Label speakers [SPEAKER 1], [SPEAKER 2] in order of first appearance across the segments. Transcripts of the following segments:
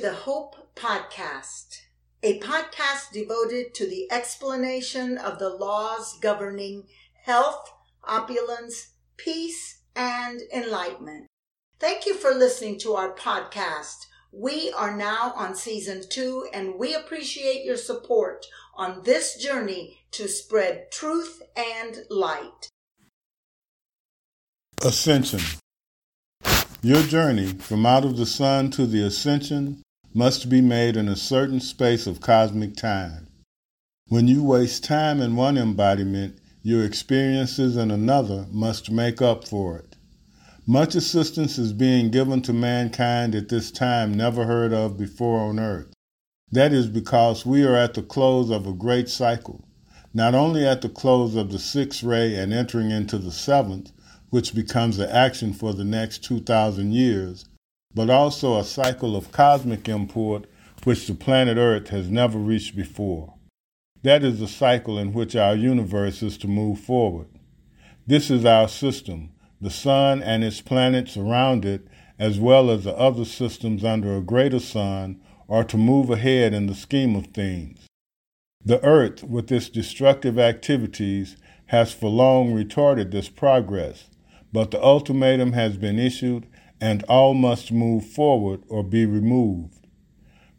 [SPEAKER 1] the Hope Podcast, a podcast devoted to the explanation of the laws governing health, opulence, peace, and enlightenment. Thank you for listening to our podcast. We are now on season two, and we appreciate your support on this journey to spread truth and light.
[SPEAKER 2] Ascension. Your journey from out of the sun to the ascension must be made in a certain space of cosmic time. When you waste time in one embodiment, your experiences in another must make up for it. Much assistance is being given to mankind at this time never heard of before on earth. That is because we are at the close of a great cycle, not only at the close of the sixth ray and entering into the seventh, which becomes the action for the next 2,000 years, but also a cycle of cosmic import which the planet Earth has never reached before. That is the cycle in which our universe is to move forward. This is our system, the Sun and its planets around it, as well as the other systems under a greater Sun, are to move ahead in the scheme of things. The Earth, with its destructive activities, has for long retarded this progress but the ultimatum has been issued and all must move forward or be removed.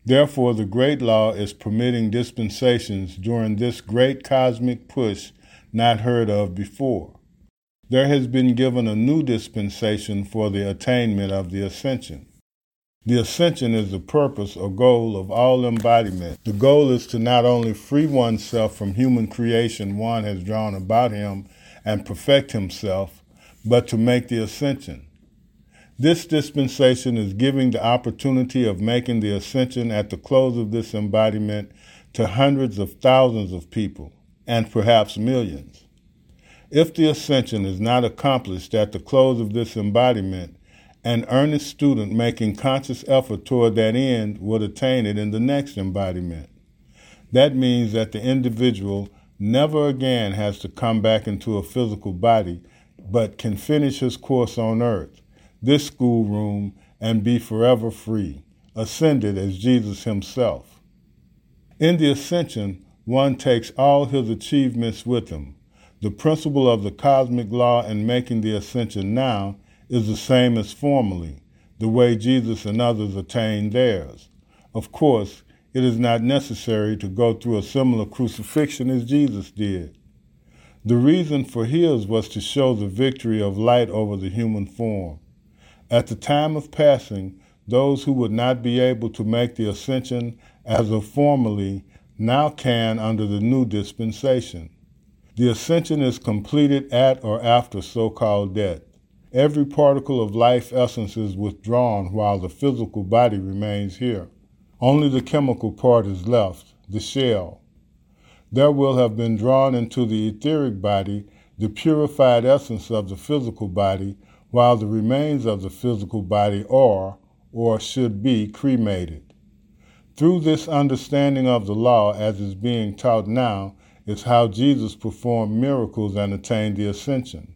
[SPEAKER 2] Therefore, the great law is permitting dispensations during this great cosmic push not heard of before. There has been given a new dispensation for the attainment of the ascension. The ascension is the purpose or goal of all embodiment. The goal is to not only free oneself from human creation one has drawn about him and perfect himself, but to make the ascension. This dispensation is giving the opportunity of making the ascension at the close of this embodiment to hundreds of thousands of people, and perhaps millions. If the ascension is not accomplished at the close of this embodiment, an earnest student making conscious effort toward that end would attain it in the next embodiment. That means that the individual never again has to come back into a physical body but can finish his course on earth, this schoolroom, and be forever free, ascended as Jesus himself. In the ascension, one takes all his achievements with him. The principle of the cosmic law in making the ascension now is the same as formerly, the way Jesus and others attained theirs. Of course, it is not necessary to go through a similar crucifixion as Jesus did. The reason for his was to show the victory of light over the human form. At the time of passing, those who would not be able to make the ascension as of formerly now can under the new dispensation. The ascension is completed at or after so called death. Every particle of life essence is withdrawn while the physical body remains here. Only the chemical part is left, the shell, there will have been drawn into the etheric body the purified essence of the physical body, while the remains of the physical body are, or should be, cremated. Through this understanding of the law as is being taught now is how Jesus performed miracles and attained the ascension.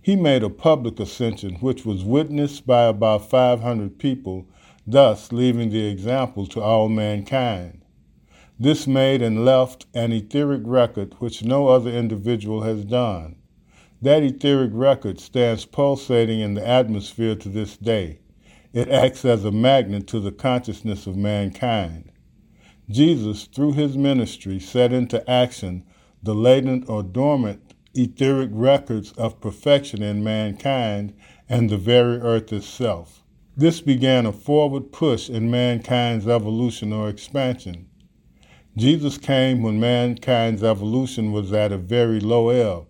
[SPEAKER 2] He made a public ascension which was witnessed by about 500 people, thus leaving the example to all mankind. This made and left an etheric record which no other individual has done. That etheric record stands pulsating in the atmosphere to this day. It acts as a magnet to the consciousness of mankind. Jesus, through his ministry, set into action the latent or dormant etheric records of perfection in mankind and the very earth itself. This began a forward push in mankind's evolution or expansion. Jesus came when mankind's evolution was at a very low ebb.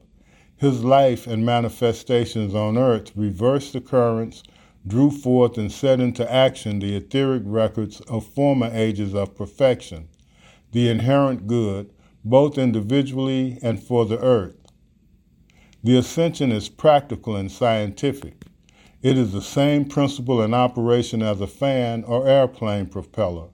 [SPEAKER 2] His life and manifestations on earth reversed the currents, drew forth and set into action the etheric records of former ages of perfection, the inherent good, both individually and for the earth. The ascension is practical and scientific. It is the same principle in operation as a fan or airplane propeller.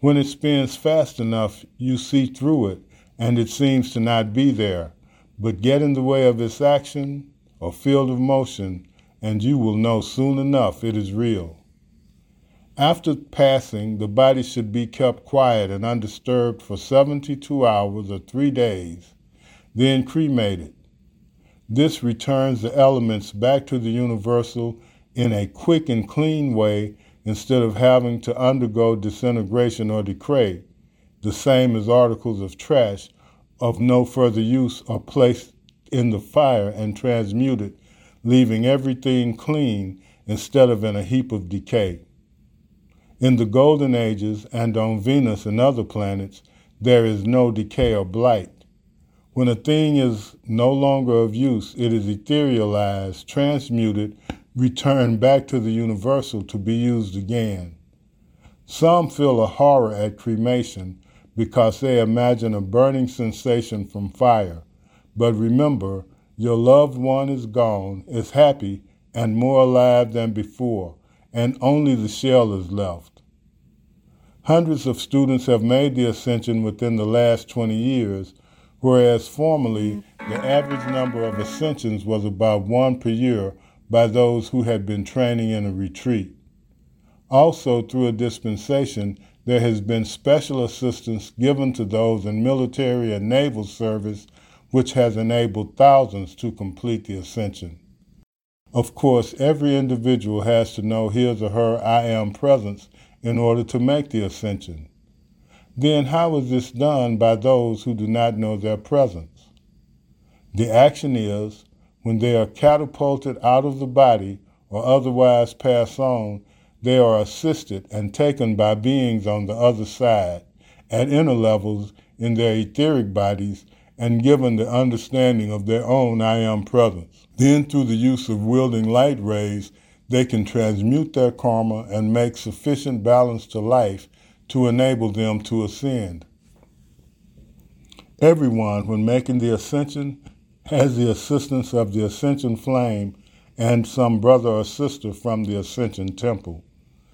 [SPEAKER 2] When it spins fast enough, you see through it, and it seems to not be there. But get in the way of its action or field of motion, and you will know soon enough it is real. After passing, the body should be kept quiet and undisturbed for 72 hours or three days, then cremated. This returns the elements back to the universal in a quick and clean way instead of having to undergo disintegration or decay, the same as articles of trash of no further use are placed in the fire and transmuted, leaving everything clean instead of in a heap of decay. In the golden ages and on Venus and other planets, there is no decay or blight. When a thing is no longer of use, it is etherealized, transmuted, returned back to the universal to be used again. Some feel a horror at cremation because they imagine a burning sensation from fire. But remember, your loved one is gone, is happy, and more alive than before, and only the shell is left. Hundreds of students have made the ascension within the last 20 years, whereas formerly the average number of ascensions was about one per year by those who had been training in a retreat. Also, through a dispensation, there has been special assistance given to those in military and naval service, which has enabled thousands to complete the ascension. Of course, every individual has to know his or her I am presence in order to make the ascension. Then, how is this done by those who do not know their presence? The action is when they are catapulted out of the body or otherwise pass on, they are assisted and taken by beings on the other side, at inner levels in their etheric bodies, and given the understanding of their own I am presence. Then, through the use of wielding light rays, they can transmute their karma and make sufficient balance to life to enable them to ascend. Everyone, when making the ascension, has the assistance of the ascension flame and some brother or sister from the ascension temple.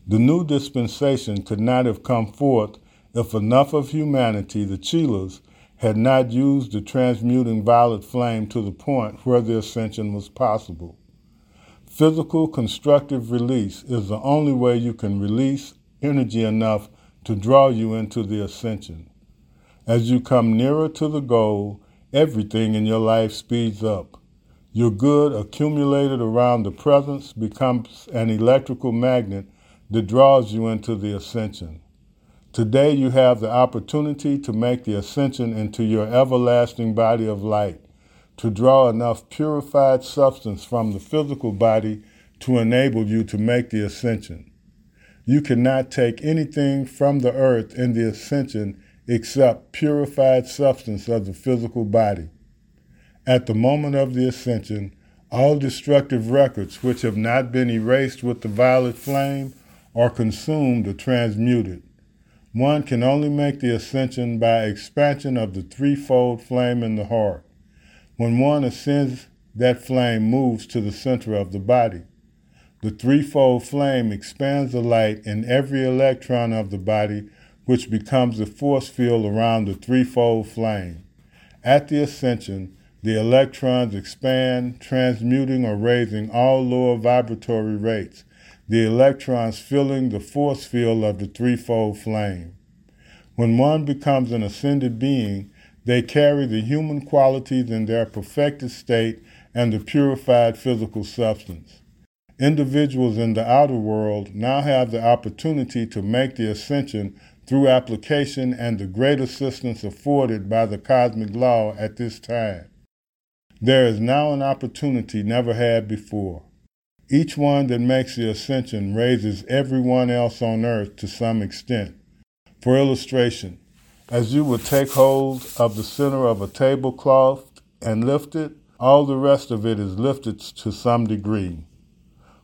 [SPEAKER 2] The new dispensation could not have come forth if enough of humanity, the Chelas, had not used the transmuting violet flame to the point where the ascension was possible. Physical constructive release is the only way you can release energy enough to draw you into the ascension. As you come nearer to the goal, everything in your life speeds up. Your good accumulated around the presence becomes an electrical magnet that draws you into the ascension. Today you have the opportunity to make the ascension into your everlasting body of light, to draw enough purified substance from the physical body to enable you to make the ascension. You cannot take anything from the earth in the ascension except purified substance of the physical body. At the moment of the ascension, all destructive records which have not been erased with the violet flame are consumed or transmuted. One can only make the ascension by expansion of the threefold flame in the heart. When one ascends, that flame moves to the center of the body. The threefold flame expands the light in every electron of the body which becomes the force field around the threefold flame. At the ascension, the electrons expand, transmuting or raising all lower vibratory rates, the electrons filling the force field of the threefold flame. When one becomes an ascended being, they carry the human qualities in their perfected state and the purified physical substance. Individuals in the outer world now have the opportunity to make the ascension through application and the great assistance afforded by the cosmic law at this time. There is now an opportunity never had before. Each one that makes the ascension raises everyone else on earth to some extent. For illustration, as you would take hold of the center of a tablecloth and lift it, all the rest of it is lifted to some degree.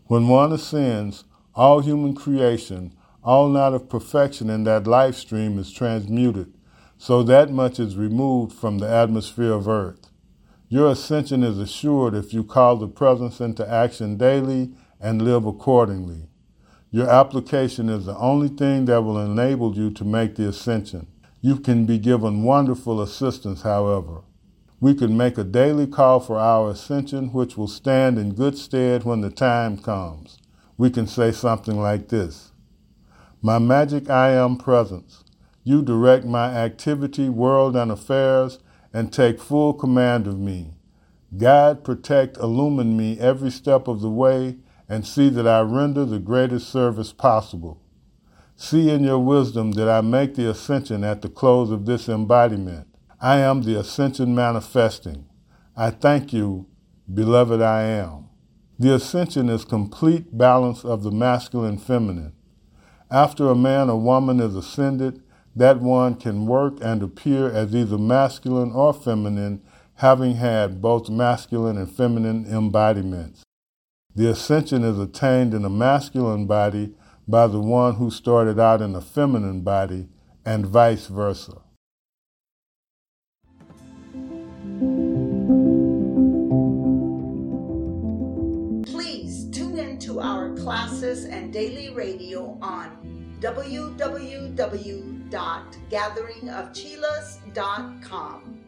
[SPEAKER 2] When one ascends, all human creation, all not of perfection in that life stream is transmuted, so that much is removed from the atmosphere of earth. Your ascension is assured if you call the presence into action daily and live accordingly. Your application is the only thing that will enable you to make the ascension. You can be given wonderful assistance, however. We can make a daily call for our ascension, which will stand in good stead when the time comes. We can say something like this My magic I am presence. You direct my activity, world, and affairs, and take full command of me. Guide, protect, illumine me every step of the way, and see that I render the greatest service possible. See in your wisdom that I make the ascension at the close of this embodiment. I am the ascension manifesting. I thank you, beloved I am. The ascension is complete balance of the masculine feminine. After a man or woman is ascended, that one can work and appear as either masculine or feminine, having had both masculine and feminine embodiments. The ascension is attained in a masculine body by the one who started out in a feminine body, and vice versa.
[SPEAKER 1] Please tune into our classes and daily radio on www.gatheringofchelas.com.